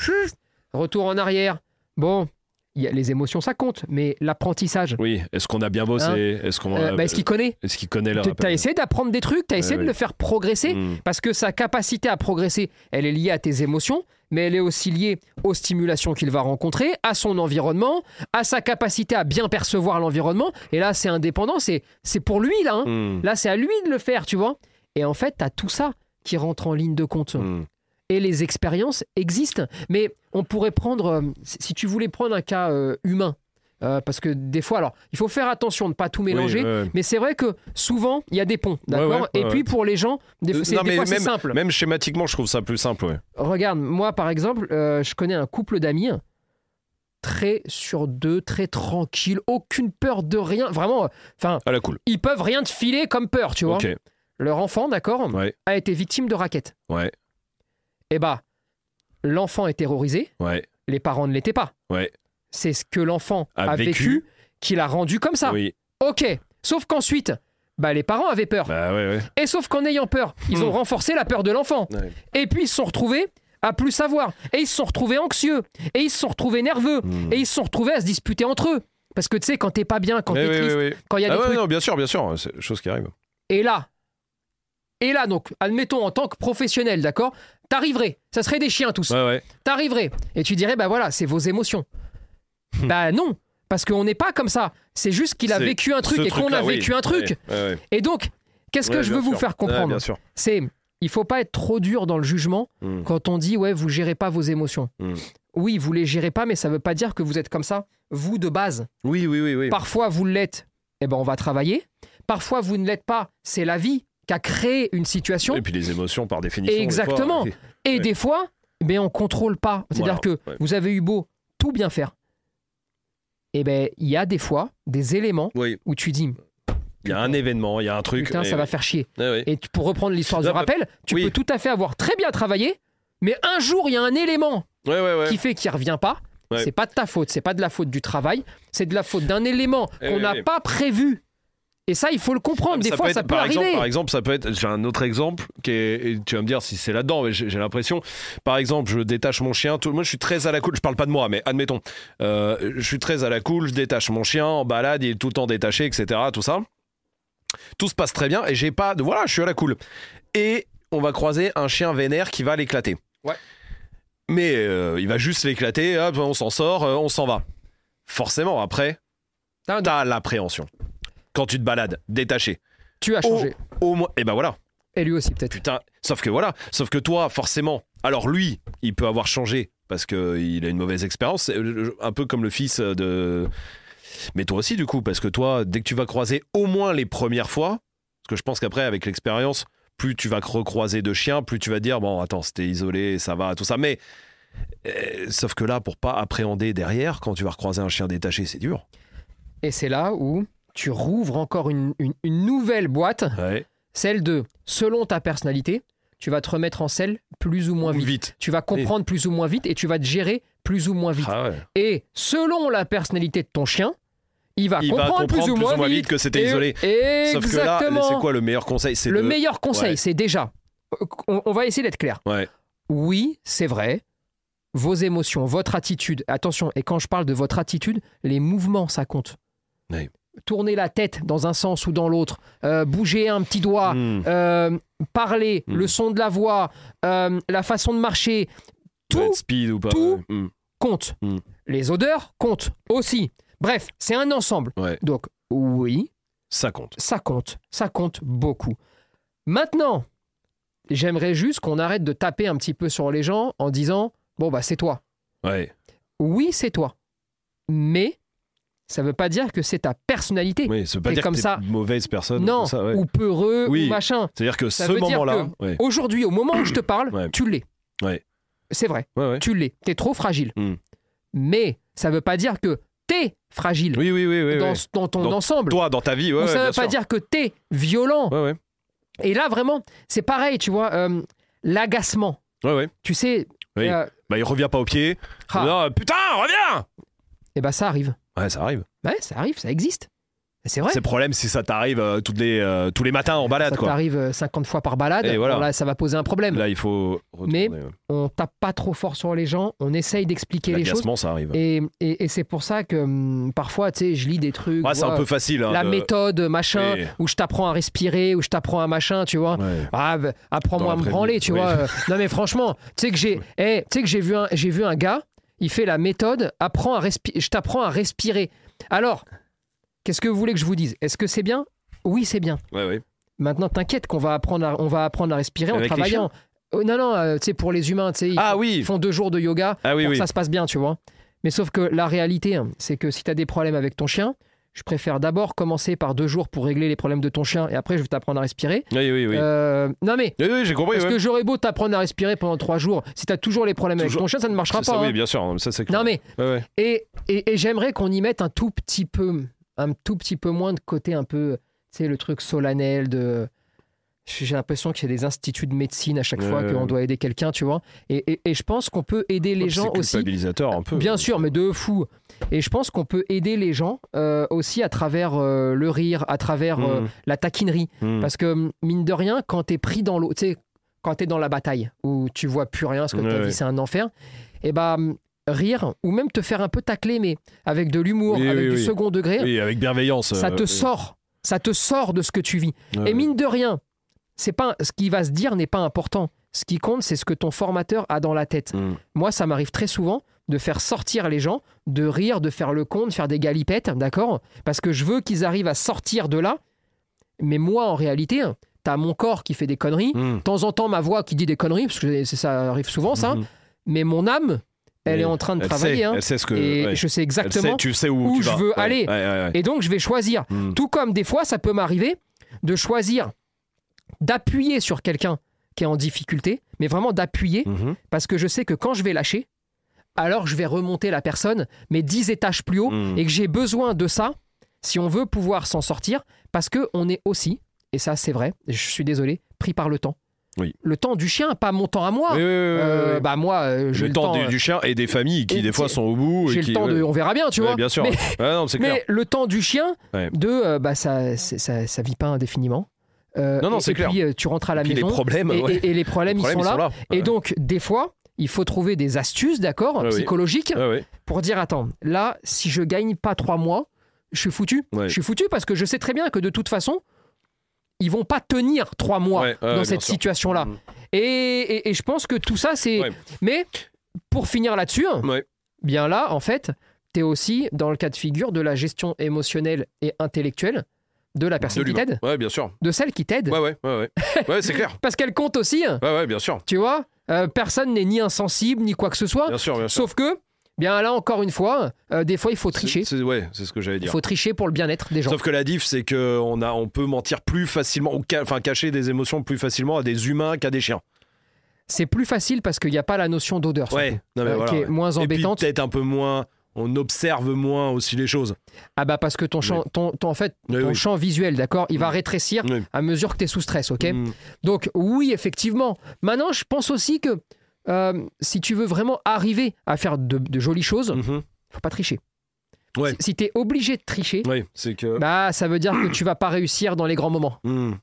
retour en arrière. Bon, y a, les émotions, ça compte, mais l'apprentissage, Oui. Est-ce qu'on a bien bossé Hein Est-ce qu'on euh, a- bah, est-ce qu'il connaît est-ce qu'il connaît le T'as essayé d'apprendre des trucs, t'as essayé de le faire progresser, Hmm. parce que sa capacité à progresser, elle est liée à tes émotions, mais elle est aussi liée aux stimulations qu'il va rencontrer, à son environnement, à sa capacité à bien percevoir l'environnement. Et là, c'est indépendant, c'est c'est pour lui, là. hein. Hmm. Là, c'est à lui de le faire, tu vois. Et en fait, tu as tout ça qui rentre en ligne de compte. Hmm. Et les expériences existent. Mais on pourrait prendre, euh, si tu voulais prendre un cas euh, humain, euh, parce que des fois, alors, il faut faire attention de ne pas tout mélanger. Oui, ouais, ouais. Mais c'est vrai que souvent, il y a des ponts, d'accord ouais, ouais, Et puis pour les gens, des, Euh, c'est- non, des mais fois, c'est même- simple. Même schématiquement, je trouve ça plus simple. Ouais. Regarde, moi par exemple, je connais un couple d'amis très sur deux, très tranquille, aucune peur de rien. Vraiment, enfin, la cool. ils peuvent rien te filer comme peur, tu vois. Leur enfant, d'accord, Ouais. a été victime de raquettes. Ouais. Eh bah, l'enfant est terrorisé, Ouais. les parents ne l'étaient pas. Ouais. C'est ce que l'enfant A a, vécu, vécu. qui l'a rendu comme ça. Oui. Ok. Sauf qu'ensuite, bah, les parents avaient peur. Bah ouais. Et sauf qu'en ayant peur, ils Hmm. ont renforcé la peur de l'enfant. Et puis ils se sont retrouvés à plus savoir. Et ils se sont retrouvés anxieux. Et ils se sont retrouvés nerveux. Hmm. Et ils se sont retrouvés à se disputer entre eux. Parce que tu sais, quand t'es pas bien, quand t'es ouais, triste, ouais, ouais. quand il y a Ah des ouais, trucs. non, bien sûr, bien sûr. C'est chose qui arrive. Et là, et là, donc, admettons, en tant que professionnel, d'accord T'arriverais, ça serait des chiens tous. Ouais, ouais. T'arriverais. Et tu dirais, bah voilà, c'est vos émotions. bah non, parce qu'on n'est pas comme ça. C'est juste qu'il a C'est vécu un truc ce et qu'on a truc-là, oui. vécu un truc. Ouais, ouais, ouais. Et donc, qu'est-ce que Ouais, je bien veux vous sûr. faire Ouais, comprendre bien sûr. C'est, il faut pas être trop dur dans le jugement Hmm. quand on dit ouais vous gérez pas vos émotions. Hmm. Oui, vous les gérez pas, mais ça veut pas dire que vous êtes comme ça, vous de base. Oui, oui, oui, oui. Parfois vous l'êtes, eh ben on va travailler. Parfois vous ne l'êtes pas, c'est la vie qui a créé une situation. Et puis les émotions, par définition. Exactement. fois, Et ouais. des fois, ben on contrôle pas. C'est-à-dire Voilà, que ouais. vous avez eu beau tout bien faire. Et ben il y a des fois des éléments Oui, où tu dis il y a un événement, il y a un truc. putain ça va faire chier. Ouais. Et tu- pour reprendre l'histoire du bah, rappel, tu oui. peux tout à fait avoir très bien travaillé, mais un jour il y a un élément qui fait qu'il revient pas. C'est pas de ta faute, c'est pas de la faute du travail, c'est de la faute d'un élément Eh qu'on n'a pas prévu. Et ça, il faut le comprendre. Ah, Des ça fois, peut ça peut par arriver. Exemple, par exemple, ça peut être. J'ai un autre exemple qui est. et tu vas me dire si c'est là-dedans, mais j'ai l'impression. Par exemple, je détache mon chien. Tout, moi, je suis très à la cool. Je parle pas de moi, mais admettons. Euh, je suis très à la cool. Je détache mon chien en balade. Il est tout le temps détaché, etc. Tout ça. Tout se passe très bien et j'ai pas. de Voilà, je suis à la cool. Et on va croiser un chien vénère qui va l'éclater. Ouais. Mais euh, il va juste l'éclater. Hop, on s'en sort. euh, on s'en va. Forcément, après, t'as l'appréhension. Quand tu te balades, détaché. Tu as changé. Au moins. Et ben voilà. Et lui aussi, peut-être. Putain, sauf que voilà, sauf que toi, forcément, alors lui, il peut avoir changé parce qu'il a une mauvaise expérience, un peu comme le fils de. Mais toi aussi, du coup, parce que toi, dès que tu vas croiser au moins les premières fois, parce que je pense qu'après, avec l'expérience, plus tu vas recroiser de chiens, plus tu vas dire, bon, attends, c'était isolé, ça va, tout ça. Mais. euh, sauf que là, pour pas appréhender derrière, quand tu vas recroiser un chien détaché, c'est dur. Et c'est là où tu rouvres encore une, une- une nouvelle boîte, Ouais. celle de selon ta personnalité, tu vas te remettre en selle plus ou moins vite. Vite. Tu vas comprendre plus ou moins vite et tu vas te gérer plus ou moins vite. Ah ouais. Et selon la personnalité de ton chien, il va, Il va comprendre, plus, ou moins vite, que c'était Et- isolé. Que là, Exactement. c'est quoi le meilleur conseil? C'est Le de- meilleur conseil, Ouais. c'est déjà, on, on va essayer d'être clair. Ouais. Oui, c'est vrai. Vos émotions, votre attitude, attention, et quand je parle de votre attitude, les mouvements, ça compte. Oui. Tourner la tête dans un sens ou dans l'autre, euh, bouger un petit doigt, Hmm. euh, parler, Mm. le son de la voix, euh, la façon de marcher, tout être speed ou pas. tout- ouais. Hmm. compte. Les odeurs comptent aussi. Bref, c'est un ensemble. Ouais. Donc, oui, Ça compte. ça compte. Ça compte beaucoup. Maintenant, j'aimerais juste qu'on arrête de taper un petit peu sur les gens en disant Bon, bah, c'est toi. Ouais. Oui, c'est toi. Mais ça veut pas dire que c'est ta personnalité. Oui, ça veut pas dire comme que ça. mauvaise personne. non, tout ça, ouais. ou peureux, Oui. ou machin. C'est-à-dire que Ça ce moment-là. Ouais. Aujourd'hui, au moment où je te parle, Ouais. tu l'es. Ouais. C'est vrai, tu l'es. T'es trop fragile. Mm. Mais ça veut pas dire que t'es fragile Oui, oui, oui. oui, dans, ton Dans ensemble. Toi, dans ta vie, ça bien veut pas dire que t'es violent. Ouais, ouais. Et là, vraiment, c'est pareil, tu vois, euh, l'agacement. Ouais, ouais. Tu sais, Oui. euh, Bah, il revient pas au pied. ah, Non, putain, reviens eh ben ça arrive. Ouais, ça arrive. Ouais, ça arrive, ça existe. C'est vrai. C'est le problème si ça t'arrive euh, toutes les, euh, tous les matins en balade, ça t'arrive euh, 50 fois par balade. Et voilà. Là, ça va poser un problème. Là, il faut retourner. Mais On tape pas trop fort sur les gens. On essaye d'expliquer les choses. Ça arrive. Et, et- et c'est pour ça que hum, parfois, tu sais, je lis des trucs. Ouais, c'est un peu facile. hein, la de- méthode, machin, où je t'apprends à respirer, où je t'apprends à machin, tu vois. Ouais. Ah, bah, apprends-moi à me branler, tu oui. vois. euh, non, mais franchement, tu sais que j'ai [LAUGHS] eh, que j'ai vu, un- vu un gars, il fait la méthode, apprends à je t'apprends à respirer. Alors, qu'est-ce que vous voulez que je vous dise? Est-ce que c'est bien? Oui, c'est bien. Ouais, ouais. Maintenant, t'inquiète qu'on va apprendre à, on va apprendre à respirer en Avec travaillant. Oh, non, non, euh, tu sais, pour les humains, tu sais, ils, Ah font, oui. ils font deux jours de yoga Ah oui, pour oui. que ça se passe bien, tu vois. Mais sauf que la réalité, hein, c'est que si tu as des problèmes avec ton chien, je préfère d'abord commencer par deux jours pour régler les problèmes de ton chien et après je vais t'apprendre à respirer. Oui, oui, oui. Euh, non mais, Oui, oui, j'ai compris. parce ouais. que j'aurais beau t'apprendre à respirer pendant trois jours, si tu as toujours les problèmes avec ton chien, ça ne marchera pas. ça, hein. oui, bien sûr. Ça, c'est. Non mais, Ouais, ouais. et, et, et j'aimerais qu'on y mette un tout petit peu, un tout petit peu moins de côté un peu, tu sais, le truc solennel de. J'ai l'impression qu'il y a des instituts de médecine à chaque fois qu'on doit aider quelqu'un, tu vois. Et, et- et je pense qu'on peut aider les gens c'est aussi. culpabilisateur un peu. Bien sûr, mais de fou. Et je pense qu'on peut aider les gens euh, aussi à travers euh, le rire, à travers euh, Mm. la taquinerie. Hmm. Parce que, mine de rien, quand t'es pris dans l'eau, tu sais, quand t'es dans la bataille, où tu vois plus rien, parce que ta Ouais, vie c'est un enfer, et bah, rire, ou même te faire un peu tacler, mais avec de l'humour, Oui, avec oui, du oui. second degré, Oui, avec bienveillance. ça te sort. Ça te sort de ce que tu vis. Et mine de rien, c'est pas ce qui va se dire n'est pas important. Ce qui compte, c'est ce que ton formateur a dans la tête. Hmm. Moi, ça m'arrive très souvent de faire sortir les gens, de rire, de faire le con, de faire des galipettes, d'accord? Parce que je veux qu'ils arrivent à sortir de là. Mais moi, en réalité, t'as mon corps qui fait des conneries. Hmm. De temps en temps, ma voix qui dit des conneries, parce que ça arrive souvent, ça. Mhm. Mais mon âme, elle Mais est en train de travailler. sait, hein. Elle sait ce que. et ouais. je sais exactement sait, tu sais où, où tu je vas. veux Ouais, aller. ouais, et donc, je vais choisir. Hmm. Tout comme des fois, ça peut m'arriver de choisir d'appuyer sur quelqu'un qui est en difficulté, mais vraiment d'appuyer, Mhm. parce que je sais que quand je vais lâcher, alors je vais remonter la personne, mais 10 étages plus haut, Hmm. et que j'ai besoin de ça si on veut pouvoir s'en sortir, parce que on est aussi, et ça c'est vrai, je suis désolé, pris par le temps. Oui. Le temps du chien, pas mon temps à moi. Oui, oui, Euh. Bah moi, euh, j'ai le, le, temps, du, euh, du chien et des familles qui des fois sont au bout. j'ai le de, on verra bien, tu Ouais, vois. bien sûr. Mais- Ouais, non, c'est clair. Mais le temps du chien, de bah ça, ça, ça vit pas indéfiniment. Euh, Non, non, et- c'est et clair. puis euh, tu rentres à la les maison problèmes, et, ouais. et- et les problèmes, Les problèmes, ils sont là. Et Ouais. donc des fois, il faut trouver des astuces, d'accord, psychologiques, pour dire attends, là, si je gagne pas trois mois, je suis foutu. Je suis foutu parce que je sais très bien que de toute façon, ils vont pas tenir trois mois Ouais, dans cette situation-là. Mhm. Et, et- et je pense que tout ça, c'est. Ouais. Mais pour finir là-dessus, Ouais. bien là, en fait, tu es aussi dans le cas de figure de la gestion émotionnelle et intellectuelle de la personne De qui t'aide, Ouais, bien sûr. de celle qui t'aide, Ouais, ouais, ouais, ouais. Ouais, c'est clair. [LAUGHS] parce qu'elle compte aussi, Ouais, ouais, bien sûr. tu vois. Euh, personne n'est ni insensible, ni quoi que ce soit. Bien sûr, bien sûr. Sauf que, bien là, encore une fois, euh, des fois, il faut tricher. C'est- Ouais, c'est ce que j'allais Il dire. faut tricher pour le bien-être des gens. Sauf que la diff, c'est qu'on a, on peut mentir plus facilement, ou ca- enfin cacher des émotions plus facilement à des humains qu'à des chiens. C'est plus facile parce qu'il n'y a pas la notion d'odeur. Ouais, non mais euh, voilà. qui est ouais. moins Et puis embêtante. peut-être un peu moins, on observe moins aussi les choses. Ah bah parce que ton champ, ton, ton- en fait, Oui, ton oui. champ visuel, d'accord, il va Mm. rétrécir à mesure que tu es sous stress, ok Mm. Donc oui, effectivement. Maintenant, je pense aussi que euh, si tu veux vraiment arriver à faire de, de jolies choses, Mhm. faut pas tricher. Ouais. Si, si tu es obligé de tricher, que. bah ça veut dire que tu vas pas réussir dans les grands moments. Hmm.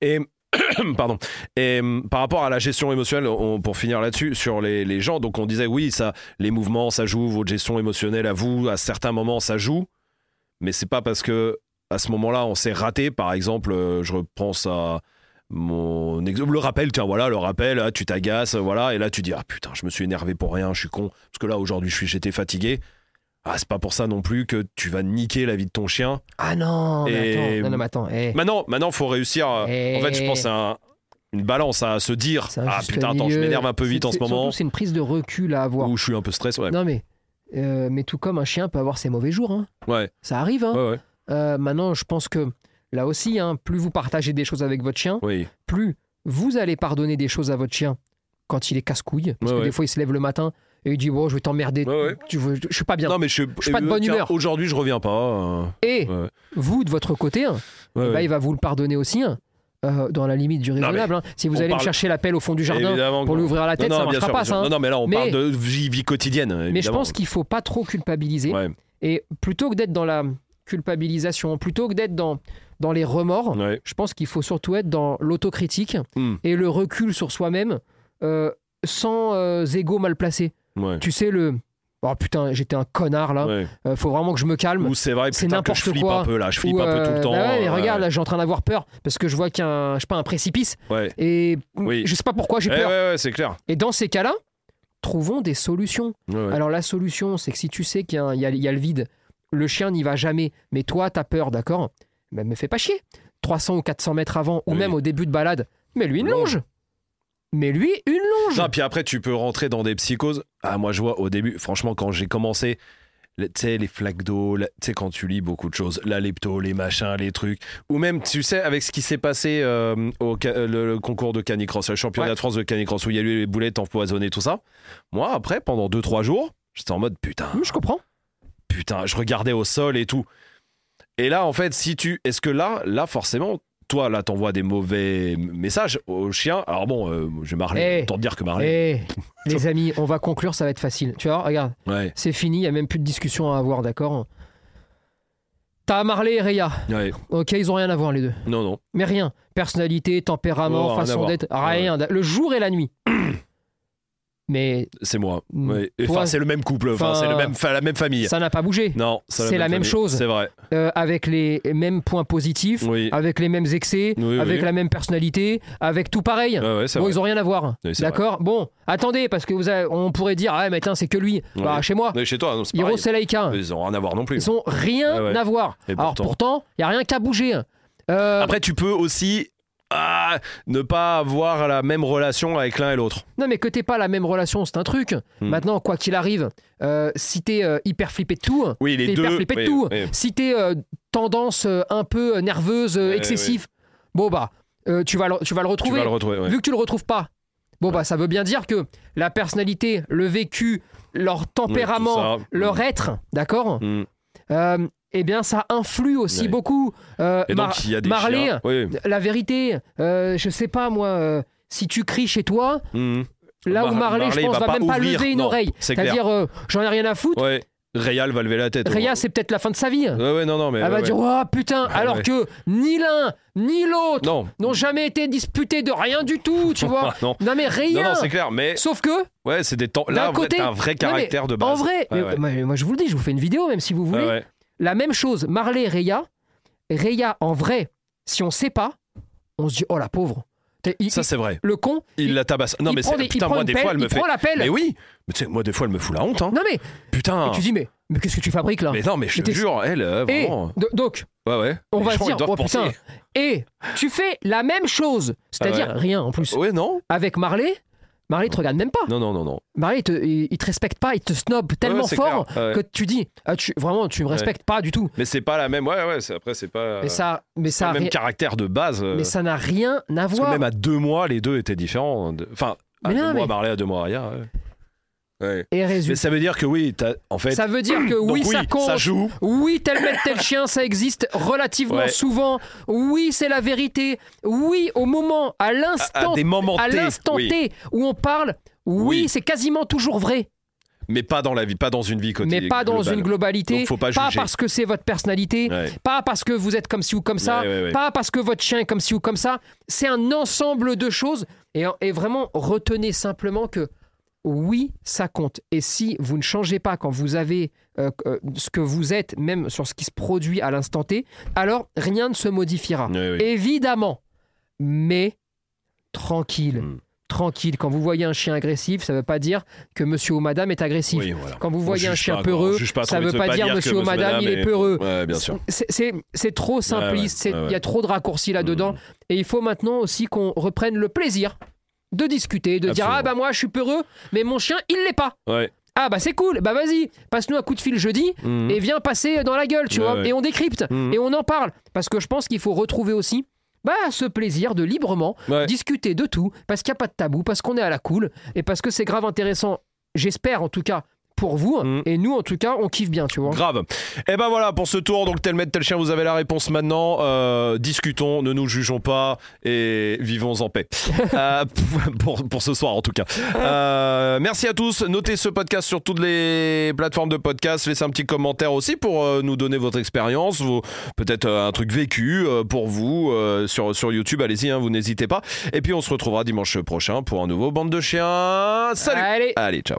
Et [COUGHS] pardon. Et hum, par rapport à la gestion émotionnelle, on- pour finir là-dessus, sur les, gens, donc on disait oui, ça, les mouvements, ça joue, votre gestion émotionnelle à vous, à certains moments, ça joue, mais c'est pas parce que à ce moment-là, on s'est raté. Par exemple, euh, je repense à mon exemple, le rappel, tiens, voilà, le rappel, ah, tu t'agaces, voilà, et là tu dis, ah putain, je me suis énervé pour rien, je suis con, parce que là aujourd'hui, j'étais fatigué. Ah, c'est pas pour ça non plus que tu vas niquer la vie de ton chien. Ah non, mais Et- attends, non, non, mais attends. eh, Maintenant, maintenant, faut réussir. Eh. En fait, je pense que c'est un- une balance à se dire. Ah putain, attends, je m'énerve un peu vite en ce moment. C'est une prise de recul à avoir. Ou je suis un peu stressé. Ouais. Non mais, euh, mais tout comme un chien peut avoir ses mauvais jours, hein. Ouais. ça arrive. hein. Ouais. Euh, maintenant, je pense que là aussi, hein, plus vous partagez des choses avec votre chien, Oui. plus vous allez pardonner des choses à votre chien quand il est casse-couille. Parce que des fois, il se lève le matin et il dit Bon, je vais t'emmerder. Ouais, ouais. Tu veux- je suis pas bien. Non, mais je, Je suis pas de euh, bonne tiens, humeur. Aujourd'hui, je reviens pas. euh, Et ouais. vous, de votre côté, hein, eh ben, il va vous le pardonner aussi, hein, euh, dans la limite du raisonnable. hein. Si vous allez parle- me chercher la pelle au fond du jardin Évidemment pour lui ouvrir la tête, non, ça bien marchera sûr, pas, ça. hein. Non, non, mais là, on Mais- parle de vie, vie quotidienne. Mais je pense qu'il faut pas trop culpabiliser. Ouais. Et plutôt que d'être dans la culpabilisation. Plutôt que d'être dans, dans les remords, Ouais. je pense qu'il faut surtout être dans l'autocritique Hmm. et le recul sur soi-même euh, sans euh, ego mal placé. Ouais. Tu sais, le. Oh putain, j'étais un connard là. Ouais. Euh, faut vraiment que je me calme. Ou c'est vrai, C'est putain, que je n'importe flippe quoi. un peu là. Je flippe Ou, un peu tout euh, le temps. bah ouais, mais ouais. regarde, là, suis en train d'avoir peur parce que je vois qu'il y a un, je sais pas, un précipice. Ouais. Et Oui. je sais pas pourquoi j'ai Ouais, peur. ouais, ouais, c'est clair. Et dans ces cas-là, trouvons des solutions. Alors la solution, c'est que si tu sais qu'il y, a un- il y a- il y a le vide, le chien n'y va jamais, mais toi, t'as peur, d'accord? Ben me fais pas chier. 300 ou 400 mètres avant, ou Oui. même au début de balade, mais lui une longe. Mais lui une longe. Non, puis après, tu peux rentrer dans des psychoses. Ah, moi, je vois au début, franchement, quand j'ai commencé, tu sais, les flaques d'eau, tu sais, quand tu lis beaucoup de choses, la lepto, les machins, les trucs, ou même, tu sais, avec ce qui s'est passé euh, au euh, le, le concours de canicross, le championnat Ouais. de France de canicross, où il y a eu les boulettes empoisonnées, tout ça. Moi, après, pendant 2-3 jours, j'étais en mode putain, je comprends. putain, je regardais au sol et tout. Et là, en fait, si tu. Est-ce que là, là, forcément, toi, là, t'envoies des mauvais messages au chien Alors bon, euh, je vais Marley, Eh. autant te dire que Marley. Eh, [LAUGHS] les amis, on va conclure, ça va être facile. Tu vois, regarde, Ouais, c'est fini, il n'y a même plus de discussion à avoir, d'accord T'as Marley et Rhea. ouais. Ok, ils ont rien à voir les deux. Non, non. Mais rien. Personnalité, tempérament, Oh, façon d'être, rien. Le jour et la nuit. [CLEARS THROAT] Mais C'est moi. Mm. Toi- Enfin, c'est le même couple. Enfin, c'est le même, enfin, la même famille. ça n'a pas bougé. Non, c'est la même chose. C'est vrai. Euh, avec les mêmes points positifs, Oui. avec les mêmes excès, Oui, avec la même personnalité, avec tout pareil. Ouais, ouais, c'est Bon, vrai. ils ont rien à voir. C'est D'accord Bon, attendez, parce que vous avez- on pourrait dire, ah, mais tiens, c'est que lui. Bah, chez moi, Mais chez toi, non, c'est Hiro pareil. Selaika, Ils ont rien à voir non plus. ils ont rien ouais. à voir. Et Alors pourtant. il n'y a rien qu'à bouger. Euh, Après, tu peux aussi ah, ne pas avoir la même relation avec l'un et l'autre. Non, mais que t'aies pas la même relation, c'est un truc. Hmm. Maintenant, quoi qu'il arrive, euh, si t'es euh, hyper flippé de tout, Oui, les t'es deux. hyper flippé de oui, tout. oui. Si t'es euh, tendance euh, un peu nerveuse, euh, excessif, bon bah, tu, vas le, tu vas le Tu retrouver. vas le retrouver. ouais. Vu que tu le retrouves pas, bon bah, ça veut bien dire que la personnalité, le vécu, leur tempérament, leur Hmm. être, d'accord Mm. euh, Eh bien, ça influe aussi beaucoup. Euh, Et Mar- donc, il y a des Marley, chiens. Oui. la vérité, euh, je sais pas moi, euh, si tu cries chez toi, Mm. là où Mar- Marley, je pense, va va, même pas lever une Non, oreille. C'est-à-dire, euh, j'en ai rien à foutre. Ouais. Réal va lever la tête. Rhea, c'est peut-être la fin de sa vie. Ouais, ouais, non, non, mais. Elle va dire, oh putain, alors que ni l'un ni l'autre Non. n'ont jamais été disputés de rien du tout, tu vois. [LAUGHS] non. Non mais Non, rien. non, c'est clair, mais Sauf que, ouais, c'est des temps. Là, côté- t'as un vrai Non, caractère de base. en vrai, mais- moi, je vous le dis, je vous fais une vidéo même si vous voulez. La même chose, Marley et Rhea. Rhea, en vrai, si on sait pas, on se dit, oh la pauvre. Il- Ça, c'est vrai. le con, Il la tabasse. Non, mais c'est. Putain, moi, des pelle, fois, elle me fait. Mais oui. Mais tu sais, moi, des fois, elle me fout la honte, hein. Non mais, Putain. et tu dis, mais, mais qu'est-ce que tu fabriques là? Mais non, mais je Mais te jure, elle, euh, Et vraiment. do- donc, Ouais, ouais. on va se dire, oh penser. putain, et tu fais la même chose, c'est-à-dire Ah ouais. rien en plus. Ouais, non Avec Marley, Marley te regarde même pas. Non, non, non, non. Marley, il te, il, il te respecte pas, il te snob tellement Ouais, fort clair, ouais. que tu dis, ah, tu, vraiment, tu me respectes pas du tout. Mais c'est pas la même. Ouais, ouais, c'est- après, c'est pas. Mais ça, mais ça, le même caractère de base. euh, mais ça n'a rien à Parce que voir. même à deux mois, les deux étaient différents. Enfin, à Mais deux non, mois, mais- Marley, à deux mois, rien. Ouais. Et Mais ça veut dire que oui, t'as- en fait. ça veut dire que donc oui, ça compte. joue. Oui, tel maître, tel chien, ça existe relativement Ouais. souvent. Oui, c'est la vérité. Oui, au moment, à À, à l'instant, des moments à T, l'instant oui. T où on parle, oui, Oui. c'est quasiment toujours vrai. Mais pas dans la vie, pas dans une vie quotidienne. mais pas dans globale. une globalité. Donc, faut pas juger. parce que c'est votre personnalité. Ouais. Pas parce que vous êtes comme ci ou comme ça. Ouais, ouais, ouais. Pas parce que votre chien est comme ci ou comme ça. C'est un ensemble de choses. Et, et vraiment, retenez simplement que oui, ça compte. Et si vous ne changez pas quand vous avez euh, euh, ce que vous êtes, même sur ce qui se produit à l'instant T, alors rien ne se modifiera. Évidemment. Mais tranquille. Mm. Tranquille. Quand vous voyez un chien agressif, ça ne veut pas dire que monsieur ou madame est agressif. Oui, voilà. Quand vous voyez un chien pas, peureux, ça trop, veut pas dire monsieur ou madame, il est peureux. Ouais. C'est- trop simpliste, ouais, il ouais, y a trop de raccourcis là-dedans. Mm. Et il faut maintenant aussi qu'on reprenne le plaisir de discuter, de dire. Ah bah moi je suis peureux, mais mon chien il l'est pas. Ouais. Ah bah c'est cool, bah vas-y, passe-nous un coup de fil jeudi Mhm. et viens passer dans la gueule, tu Ouais, vois. ouais. Et on décrypte Mhm. et on en parle. Parce que je pense qu'il faut retrouver aussi bah, ce plaisir de librement Ouais. discuter de tout, parce qu'il n'y a pas de tabou, parce qu'on est à la cool et parce que c'est grave intéressant. J'espère en tout cas pour vous. Mm. Et nous, en tout cas, on kiffe bien, tu vois. Grave. Et ben voilà pour ce tour. Donc tel maître, tel chien, vous avez la réponse maintenant. Euh, discutons, ne nous jugeons pas et vivons en paix. [LAUGHS] Euh, pour, pour ce soir en tout cas. Euh, merci à tous. Notez ce podcast sur toutes les plateformes de podcast. Laissez un petit commentaire aussi pour nous donner votre expérience, peut-être un truc vécu pour vous sur, sur YouTube. Allez-y, hein, vous n'hésitez pas. Et puis on se retrouvera dimanche prochain pour un nouveau bande de chiens. Salut. Allez. Allez, ciao.